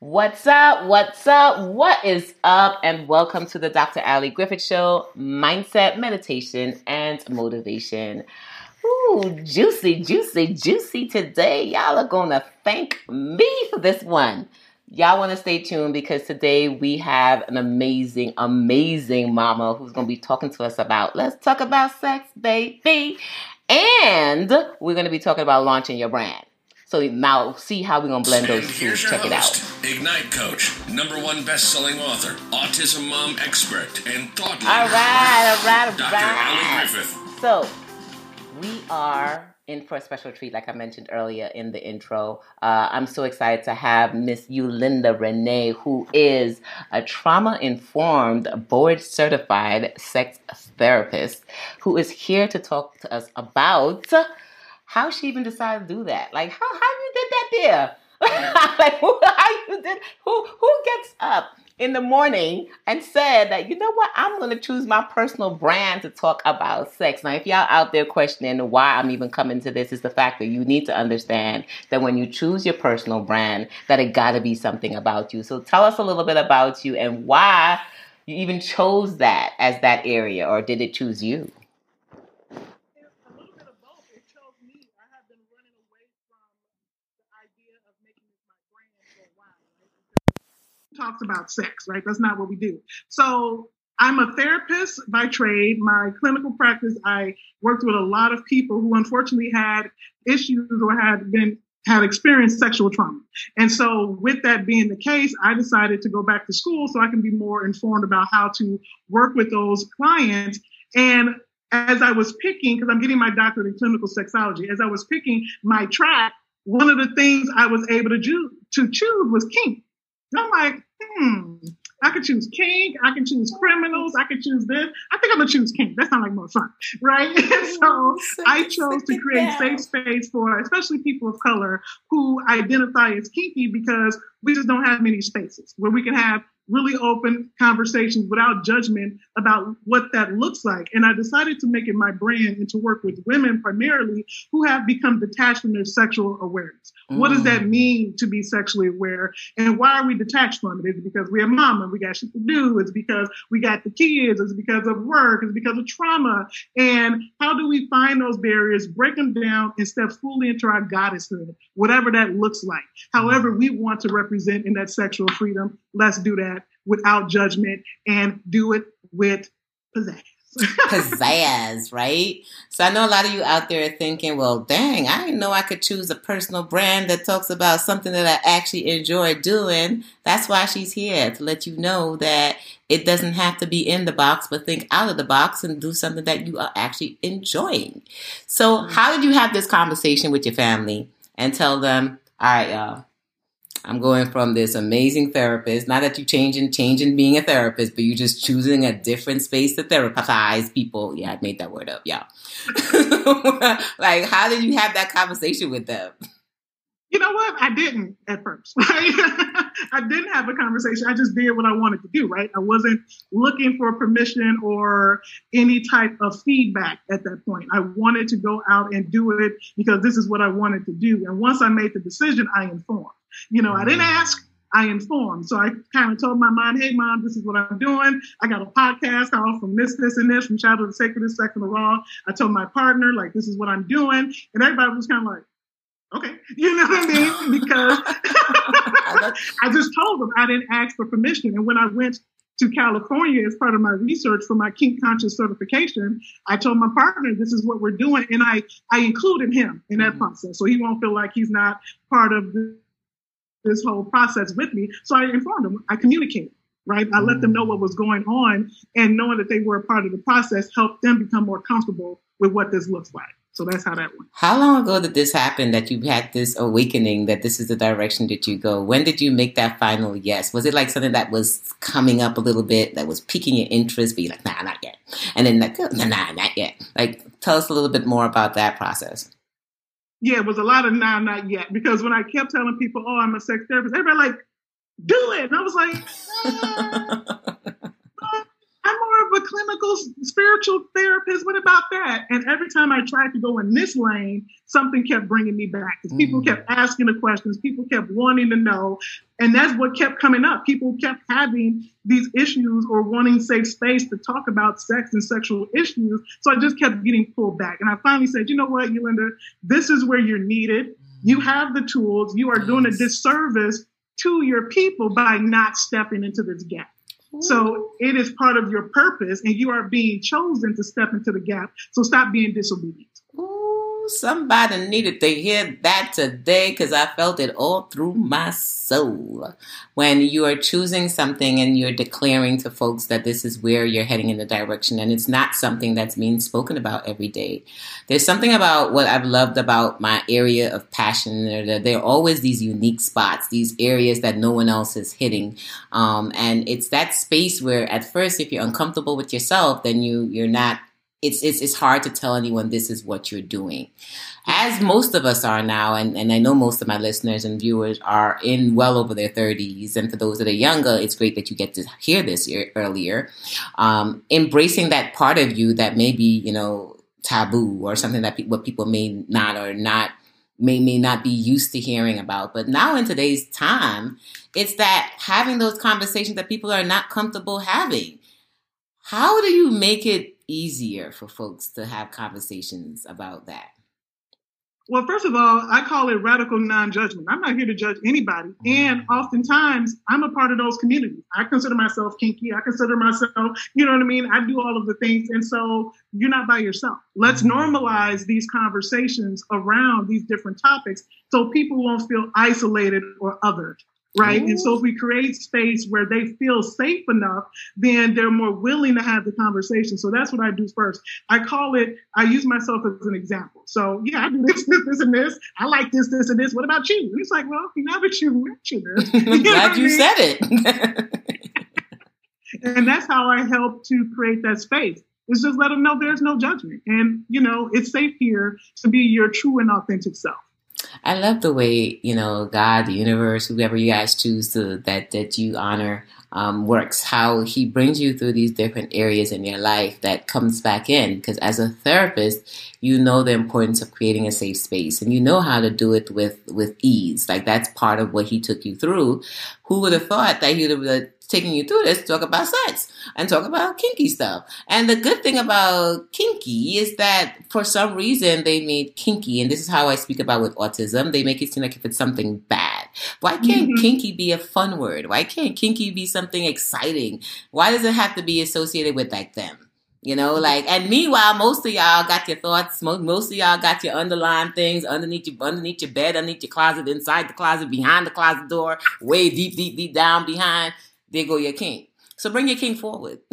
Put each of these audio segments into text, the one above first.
What's up? What's up? What is up? And welcome to the Dr. Ali Griffith Show Mindset, Meditation, and Motivation. Ooh, juicy, juicy, juicy today. Y'all are going to thank me for this one. Y'all want to stay tuned because today we have an amazing, amazing mama who's going to be talking to us about let's talk about sex, baby. And we're going to be talking about launching your brand. So now see how we're gonna blend those two. Check it out. Ignite coach, number one best-selling author, autism mom expert, and thought leader. All right, all right, all Dr. right. Griffith. So we are in for a special treat, like I mentioned earlier in the intro. Uh, I'm so excited to have Miss Yulinda Renee, who is a trauma-informed, board-certified sex therapist, who is here to talk to us about how she even decided to do that. Like how how you did that there? like who, how you did who who gets up in the morning and said that you know what I'm to choose my personal brand to talk about sex. Now, if y'all out there questioning why I'm even coming to this, is the fact that you need to understand that when you choose your personal brand, that it got to be something about you. So tell us a little bit about you and why you even chose that as that area, or did it choose you? a little bit of both. It chose me. I have been running away from the idea of making this my brand for a while, right? Because talks about sex, right? That's not what we do. So I'm a therapist by trade. My clinical practice, I worked with a lot of people who unfortunately had issues or had been had experienced sexual trauma. And so with that being the case, I decided to go back to school so I can be more informed about how to work with those clients. And as I was picking, because I'm getting my doctorate in clinical sexology, as I was picking my track, one of the things I was able to, do, to choose was kink. And I'm like, hmm, I could choose kink, I can choose criminals, I could choose this. I think I'm gonna choose kink. That sounds like more fun, right? so I chose to create safe space for especially people of color who identify as kinky because we just don't have many spaces where we can have really open conversations without judgment about what that looks like. And I decided to make it my brand and to work with women primarily who have become detached from their sexual awareness. What does that mm. mean to be sexually aware? And why are we detached from it? Is it because we're a mom and we got shit to do? Is it because we got the kids? Is it because of work? Is it because of trauma? And how do we find those barriers, break them down, and step fully into our goddesshood, whatever that looks like? However, we want to represent in that sexual freedom, let's do that without judgment and do it with pizzazz. Pizzazz, right? So I know a lot of you out there are thinking, well, dang, I didn't know I could choose a personal brand that talks about something that I actually enjoy doing. That's why she's here to let you know that it doesn't have to be in the box, but think out of the box and do something that you are actually enjoying. So, mm-hmm. how did you have this conversation with your family and tell them, all right, y'all, I'm going from this amazing therapist. Not that you changing, changing being a therapist, but you're just choosing a different space to therapize people. Yeah, I made that word up. Yeah. like, how did you have that conversation with them? You know what? I didn't at first. I didn't have a conversation. I just did what I wanted to do. Right? I wasn't looking for permission or any type of feedback at that point. I wanted to go out and do it because this is what I wanted to do. And once I made the decision, I informed. You know, I didn't ask. I informed. So I kind of told my mom, hey, mom, this is what I'm doing. I got a podcast called From This, This, and This, From Childhood to Sacred, Sex and the Raw. I told my partner, like, this is what I'm doing. And everybody was kind of like, okay. You know what I mean? Because I just told them I didn't ask for permission. And when I went to California as part of my research for my kink conscious certification, I told my partner, this is what we're doing. And I, I included him in that mm-hmm. process. So he won't feel like he's not part of the this whole process with me. So I informed them, I communicated, right? I mm. let them know what was going on and knowing that they were a part of the process helped them become more comfortable with what this looks like. So that's how that went. How long ago did this happen that you had this awakening that this is the direction that you go? When did you make that final yes? Was it like something that was coming up a little bit, that was piquing your interest, but you're like, nah, not yet. And then like, nah, nah, not yet. Like, tell us a little bit more about that process yeah, it was a lot of nah, not yet. Because when I kept telling people, oh, I'm a sex therapist, everybody like, do it. And I was like, I'm more of a clinical spiritual therapist. What about that? And every time I tried to go in this lane, something kept bringing me back because people Mm. kept asking the questions, people kept wanting to know. And that's what kept coming up. People kept having these issues or wanting safe space to talk about sex and sexual issues. So I just kept getting pulled back. And I finally said, you know what, Yulinda, this is where you're needed. You have the tools. You are doing a disservice to your people by not stepping into this gap. So it is part of your purpose, and you are being chosen to step into the gap. So stop being disobedient. Somebody needed to hear that today because I felt it all through my soul. When you are choosing something and you're declaring to folks that this is where you're heading in the direction, and it's not something that's being spoken about every day. There's something about what I've loved about my area of passion. There, there are always these unique spots, these areas that no one else is hitting. Um, and it's that space where at first, if you're uncomfortable with yourself, then you, you're not it's, it's it's hard to tell anyone this is what you're doing. As most of us are now and, and i know most of my listeners and viewers are in well over their 30s and for those that are younger it's great that you get to hear this ear- earlier. Um, embracing that part of you that may be you know taboo or something that pe- what people may not or not may may not be used to hearing about. But now in today's time it's that having those conversations that people are not comfortable having. How do you make it easier for folks to have conversations about that? Well, first of all, I call it radical non judgment. I'm not here to judge anybody. And oftentimes, I'm a part of those communities. I consider myself kinky. I consider myself, you know what I mean? I do all of the things. And so you're not by yourself. Let's Mhm. normalize these conversations around these different topics so people won't feel isolated or othered. Right. And so if we create space where they feel safe enough, then they're more willing to have the conversation. So that's what I do first. I call it, I use myself as an example. So yeah, I do this, this, this, and this. I like this, this, and this. What about you? And it's like, well, now that you mentioned it, I'm you know glad I you mean? said it. and that's how I help to create that space. It's just let them know there's no judgment, and you know it's safe here to be your true and authentic self. I love the way you know God, the universe, whoever you guys choose to that that you honor um, works. How He brings you through these different areas in your life that comes back in. Because as a therapist, you know the importance of creating a safe space, and you know how to do it with with ease. Like that's part of what He took you through. Who would have thought that He would have taken you through this talk about sex and talk about kinky stuff? And the good thing about kinky is that for some reason they made kinky, and this is how I speak about with autism, they make it seem like if it's something bad. Why can't Mhm. kinky be a fun word? Why can't kinky be something exciting? Why does it have to be associated with like them? You know, like, and meanwhile, most of y'all got your thoughts. Most, most of y'all got your underlying things underneath your underneath your bed, underneath your closet, inside the closet, behind the closet door, way deep, deep, deep down behind. There go your kink. So bring your kink forward.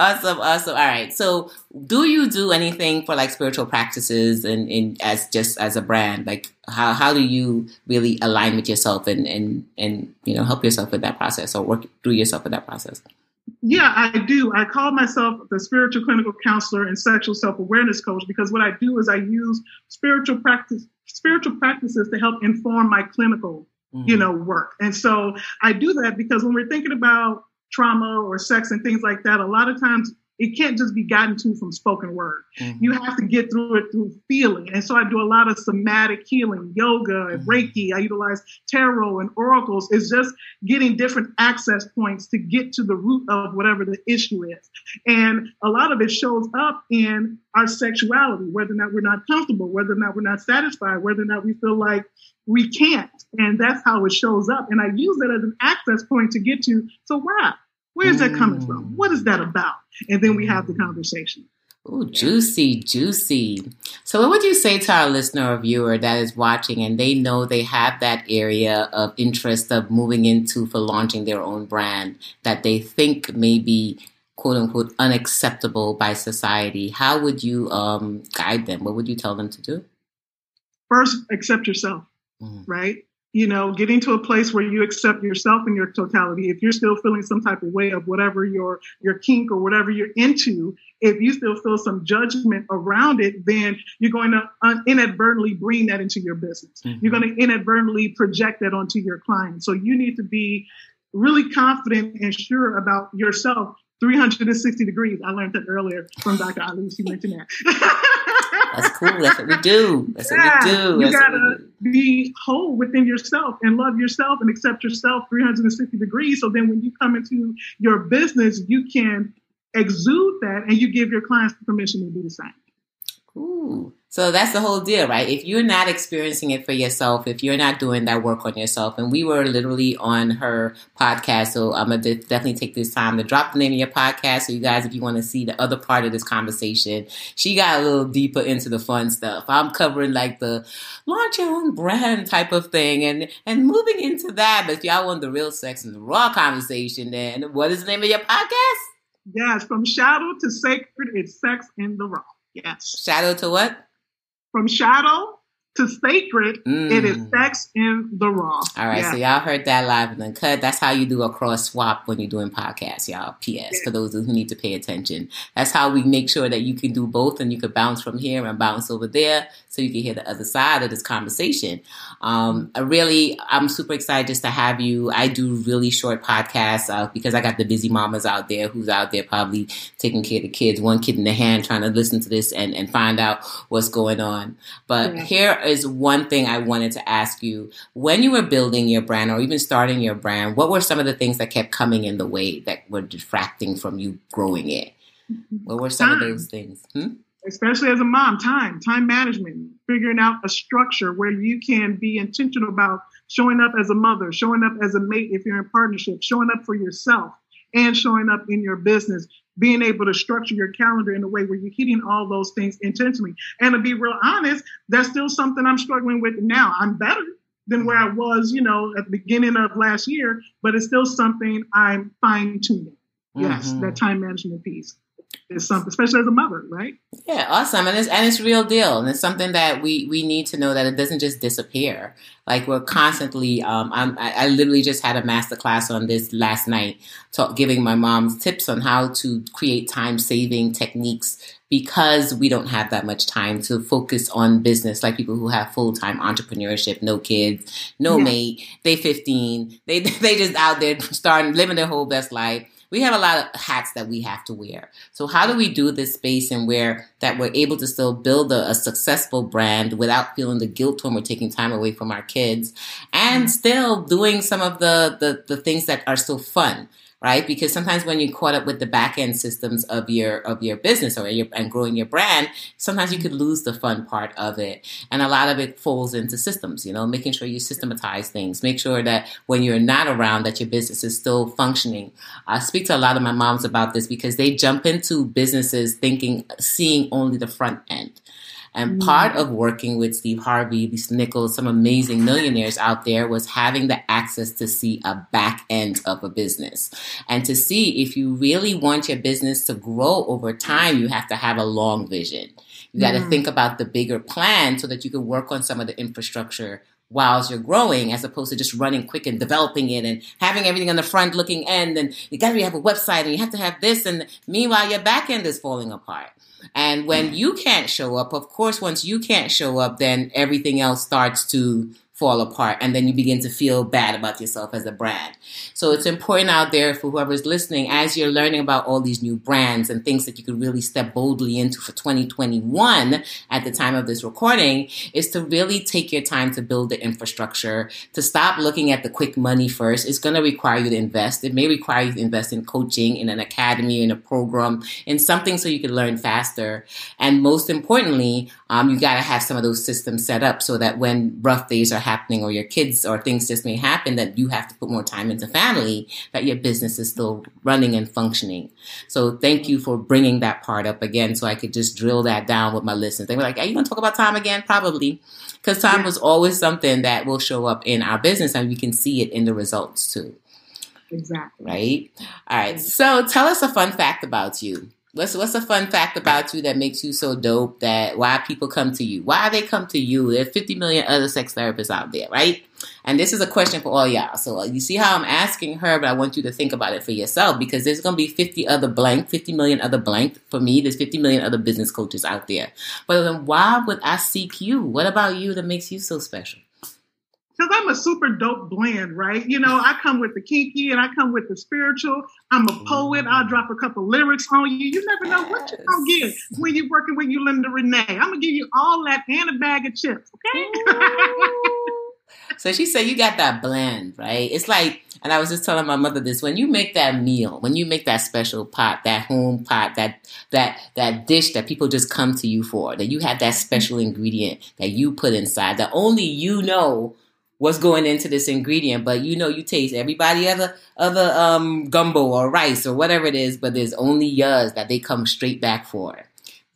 awesome, awesome. All right. So, do you do anything for like spiritual practices and, and as just as a brand? Like, how how do you really align with yourself and and and you know help yourself with that process or work through yourself with that process? Yeah, I do. I call myself the spiritual clinical counselor and sexual self awareness coach because what I do is I use spiritual practice spiritual practices to help inform my clinical you mm-hmm. know work and so i do that because when we're thinking about trauma or sex and things like that a lot of times it can't just be gotten to from spoken word. Mhm. you have to get through it through feeling. And so i do a lot of somatic healing yoga and Mhm. reiki. I utilize tarot and oracles. It's just getting different access points to get to the root of whatever the issue is. And a lot of it shows up in our sexuality whether or not we're not comfortable whether or not we're not satisfied whether or not we feel like we can't. And that's how it shows up. And I use that as an access point to get to, so why? Where's that coming from? What is that about? And then we have the conversation. Ooh, juicy, juicy. So, what would you say to our listener or viewer that is watching and they know they have that area of interest of moving into for launching their own brand that they think may be quote unquote unacceptable by society? How would you um, guide them? What would you tell them to do? First, accept yourself, Mm. right? You know, getting to a place where you accept yourself in your totality. If you're still feeling some type of way of whatever your your kink or whatever you're into, if you still feel some judgment around it, then you're going to un- inadvertently bring that into your business. Mhm. You're going to inadvertently project that onto your client. So you need to be really confident and sure about yourself 360 degrees. I learned that earlier from Dr. Ali. She mentioned that. That's cool. That's what we do. That's yeah, what we do. You gotta be whole within yourself and love yourself and accept yourself 360 degrees. So then when you come into your business, you can exude that and you give your clients permission to do the same. Ooh. So that's the whole deal, right? If you're not experiencing it for yourself, if you're not doing that work on yourself, and we were literally on her podcast, so I'm gonna definitely take this time to drop the name of your podcast. So you guys, if you want to see the other part of this conversation, she got a little deeper into the fun stuff. I'm covering like the launch your own brand type of thing, and and moving into that. But if y'all want the real sex and the raw conversation, then what is the name of your podcast? Yes, from shadow to sacred, it's sex in the raw. Yes. Shadow to what? From shadow to sacred, mm. it is mm. sex in the raw. All right, yeah. so y'all heard that live and cut. That's how you do a cross swap when you're doing podcasts, y'all. PS yeah. for those who need to pay attention. That's how we make sure that you can do both and you can bounce from here and bounce over there so you can hear the other side of this conversation. Um, I really, I'm super excited just to have you. I do really short podcasts uh, because I got the busy mamas out there who's out there probably taking care of the kids, one kid in the hand, trying to listen to this and, and find out what's going on. But yeah. here is one thing I wanted to ask you. When you were building your brand or even starting your brand, what were some of the things that kept coming in the way that were distracting from you growing it? What were some time. of those things? Hmm? Especially as a mom, time, time management, figuring out a structure where you can be intentional about showing up as a mother, showing up as a mate if you're in partnership, showing up for yourself and showing up in your business, being able to structure your calendar in a way where you're hitting all those things intentionally. And to be real honest, that's still something I'm struggling with now. I'm better than where I was, you know, at the beginning of last year, but it's still something I'm fine tuning. Yes, mm-hmm. that time management piece is something, especially as a mother, right? Yeah, awesome, and it's and it's real deal, and it's something that we we need to know that it doesn't just disappear. Like we're constantly. Um, I'm, I, I literally just had a master class on this last night, talk, giving my mom tips on how to create time saving techniques because we don't have that much time to focus on business like people who have full-time entrepreneurship no kids no yeah. mate they 15 they they just out there starting living their whole best life we have a lot of hats that we have to wear. So how do we do this space and where that we're able to still build a, a successful brand without feeling the guilt when we're taking time away from our kids and still doing some of the, the, the things that are still fun? Right? Because sometimes when you're caught up with the back end systems of your of your business or your and growing your brand, sometimes you could lose the fun part of it. And a lot of it falls into systems, you know, making sure you systematize things, make sure that when you're not around that your business is still functioning. I speak to a lot of my moms about this because they jump into businesses thinking seeing only the front end. And mm. part of working with Steve Harvey, Lisa Nichols, some amazing millionaires out there was having the access to see a back end of a business and to see if you really want your business to grow over time, you have to have a long vision. You got to mm. think about the bigger plan so that you can work on some of the infrastructure whilst you're growing as opposed to just running quick and developing it and having everything on the front looking end and you gotta have a website and you have to have this and meanwhile your back end is falling apart. And when you can't show up, of course, once you can't show up, then everything else starts to fall apart and then you begin to feel bad about yourself as a brand. So it's important out there for whoever's listening as you're learning about all these new brands and things that you could really step boldly into for 2021 at the time of this recording is to really take your time to build the infrastructure, to stop looking at the quick money first. It's going to require you to invest. It may require you to invest in coaching, in an academy, in a program, in something so you can learn faster. And most importantly, um, you got to have some of those systems set up so that when rough days are or your kids or things just may happen that you have to put more time into family, that your business is still running and functioning. So thank you for bringing that part up again so I could just drill that down with my listeners. They were like, are you going to talk about time again? Probably. Because time yeah. was always something that will show up in our business and we can see it in the results too. Exactly. Right? All right. So tell us a fun fact about you. What's what's a fun fact about you that makes you so dope that why people come to you? Why they come to you? There are 50 million other sex therapists out there, right? And this is a question for all y'all. So uh, you see how I'm asking her, but I want you to think about it for yourself because there's going to be 50 other blank, 50 million other blank. For me, there's 50 million other business coaches out there. But then why would I seek you? What about you that makes you so special? Because I'm a super dope blend, right? You know, I come with the kinky and I come with the spiritual. I'm a poet. I'll drop a couple lyrics on you. You never know what you're gonna get when you're working with Yulinda Renee. I'm gonna give you all that and a bag of chips, okay? so she said you got that blend, right? It's like and I was just telling my mother this: when you make that meal, when you make that special pot, that home pot, that that that dish that people just come to you for, that you have that special ingredient that you put inside, that only you know what's going into this ingredient, but you know you taste everybody other other um gumbo or rice or whatever it is, but there's only yours that they come straight back for.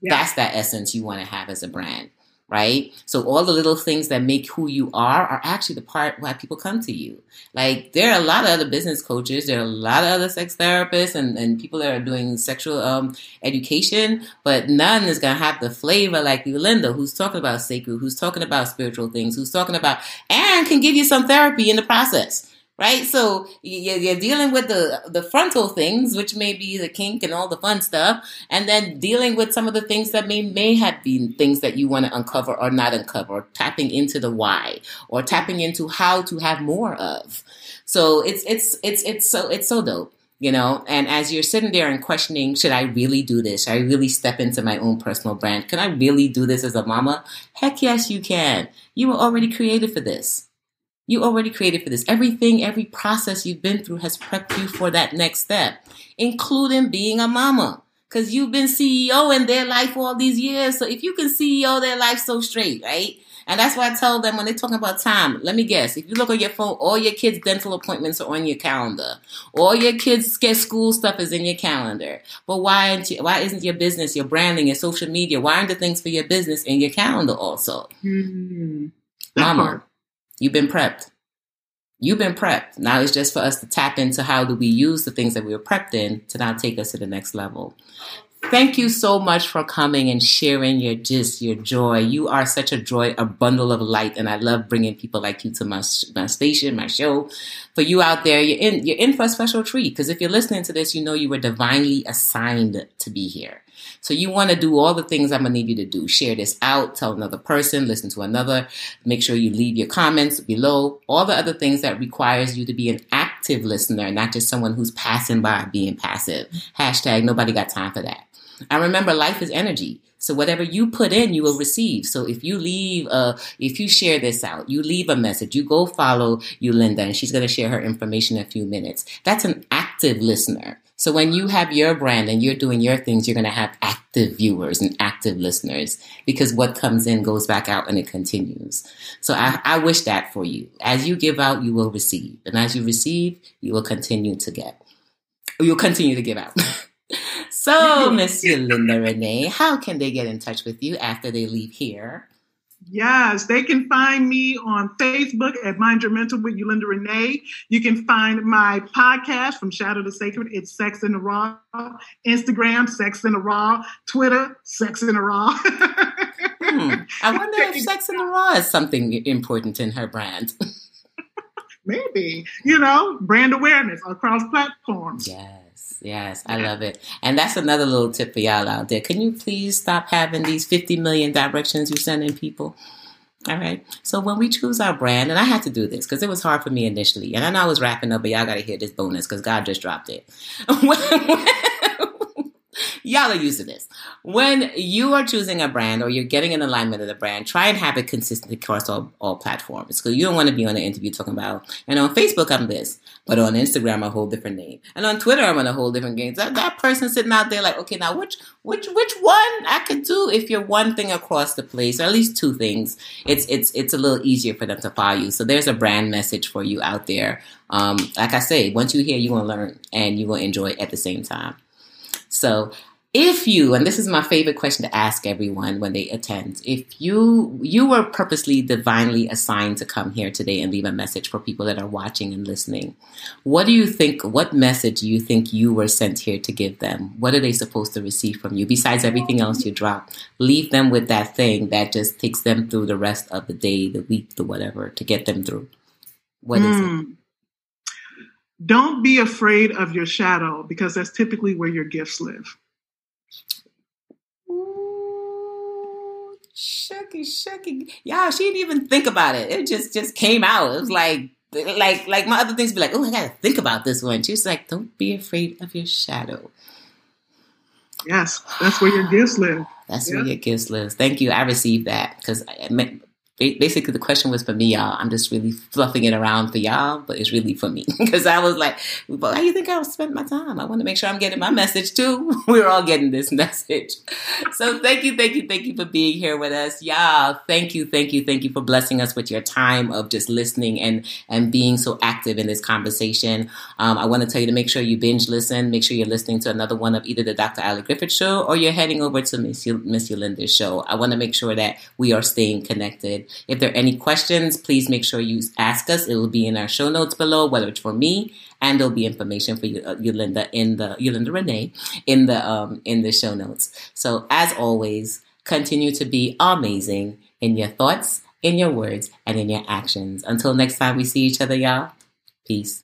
Yeah. That's that essence you want to have as a brand right? So all the little things that make who you are are actually the part why people come to you. Like there are a lot of other business coaches, there are a lot of other sex therapists and, and people that are doing sexual um, education, but none is gonna have the flavor like Yulinda, who's talking about sacred, who's talking about spiritual things, who's talking about and can give you some therapy in the process right? So you're dealing with the the frontal things, which may be the kink and all the fun stuff, and then dealing with some of the things that may may have been things that you want to uncover or not uncover, tapping into the why, or tapping into how to have more of. So it's it's it's it's so it's so dope. You know, and as you're sitting there and questioning, should I really do this? Should I really step into my own personal brand? Can I really do this as a mama? Heck yes, you can. You were already created for this. You already created for this. Everything, every process you've been through has prepped you for that next step, including being a mama. Because you've been CEO in their life all these years. So if you can CEO their life so straight, right? And that's why I tell them when they're talking about time, let me guess. If you look on your phone, all your kids' dental appointments are on your calendar. All your kids' get school stuff is in your calendar. But why aren't you, why isn't your business, your branding, your social media, why aren't the things for your business in your calendar also? Mm-hmm. Mama, part. You've been prepped. You've been prepped. Now it's just for us to tap into how do we use the things that we were prepped in to now take us to the next level. Thank you so much for coming and sharing your gist, your joy. You are such a joy, a bundle of light, and I love bringing people like you to my my station, my show. For you out there, you're in you're in for a special treat because if you're listening to this, you know you were divinely assigned to be here. So you want to do all the things I'm going to need you to do. Share this out, tell another person, listen to another, make sure you leave your comments below, all the other things that requires you to be an active listener, not just someone who's passing by being passive. Hashtag nobody got time for that. I remember, life is energy. So whatever you put in, you will receive. So if you leave, uh, if you share this out, you leave a message, you go follow Yulinda, and she's going to share her information in a few minutes. That's an active listener. So when you have your brand and you're doing your things, you're going to have active viewers and active listeners because what comes in goes back out and it continues. So I, I wish that for you. As you give out, you will receive. And as you receive, you will continue to get. You'll continue to give out. so, Miss Linda Renee, how can they get in touch with you after they leave here? Yes, they can find me on Facebook at Mind Your Mental with Yulinda Renee. You can find my podcast from Shadow to Sacred. It's Sex in the Raw. Instagram, Sex in the Raw. Twitter, Sex in the Raw. hmm. I wonder if Sex in the Raw is something important in her brand. Maybe, you know, brand awareness across platforms. Yeah. Yes, I love it. And that's another little tip for y'all out there. Can you please stop having these 50 million directions you're sending people? All right. So when we choose our brand, and I had to do this because it was hard for me initially. And I know I was wrapping up, but y'all got to hear this bonus because God just dropped it. y'all are used to this. When you are choosing a brand or you're getting an alignment of the brand, try and have it consistent across all, all platforms. Because you don't want to be on an interview talking about, and on Facebook I'm this, but on Instagram I'm a whole different name, and on Twitter I'm on a whole different game. That that person sitting out there like, okay, now which which which one I could do if you're one thing across the place, or at least two things. It's it's it's a little easier for them to follow you. So there's a brand message for you out there. Um, like I say, once you hear, you're gonna learn and you're gonna enjoy at the same time. So if you and this is my favorite question to ask everyone when they attend if you you were purposely divinely assigned to come here today and leave a message for people that are watching and listening what do you think what message do you think you were sent here to give them what are they supposed to receive from you besides everything else you drop leave them with that thing that just takes them through the rest of the day the week the whatever to get them through What mm. is it hmm. don't be afraid of your shadow because that's typically where your gifts live shucky, shucky. Y'all, she didn't even think about it. It just just came out. It was like like like my other things be like, oh, I gotta think about this one. She was like, don't be afraid of your shadow. Yes, that's where your gifts live. That's where your gifts live. Thank you. I received that because basically the question was for me, y'all. I'm just really fluffing it around for y'all, but it's really for me because I was like, well, how you think I'll spend my time? I want to make sure I'm getting my message too. We're all getting this message. So thank you, thank you, thank you for being here with us, y'all. Thank you, thank you, thank you for blessing us with your time of just listening and and being so active in this conversation. Um, I want to tell you to make sure you binge listen. Make sure you're listening to another one of either the Dr. Ali Griffith show or you're heading over to Miss Miss Yulinda's show. I want to make sure that we are staying connected. If there are any questions, please make sure you ask us. It will be in our show notes below, whether it's for me and there'll be information for you, uh, in the Yulinda Renee in the um, in the show notes. So as always, continue to be amazing in your thoughts, in your words, and in your actions. Until next time we see each other, y'all. Peace.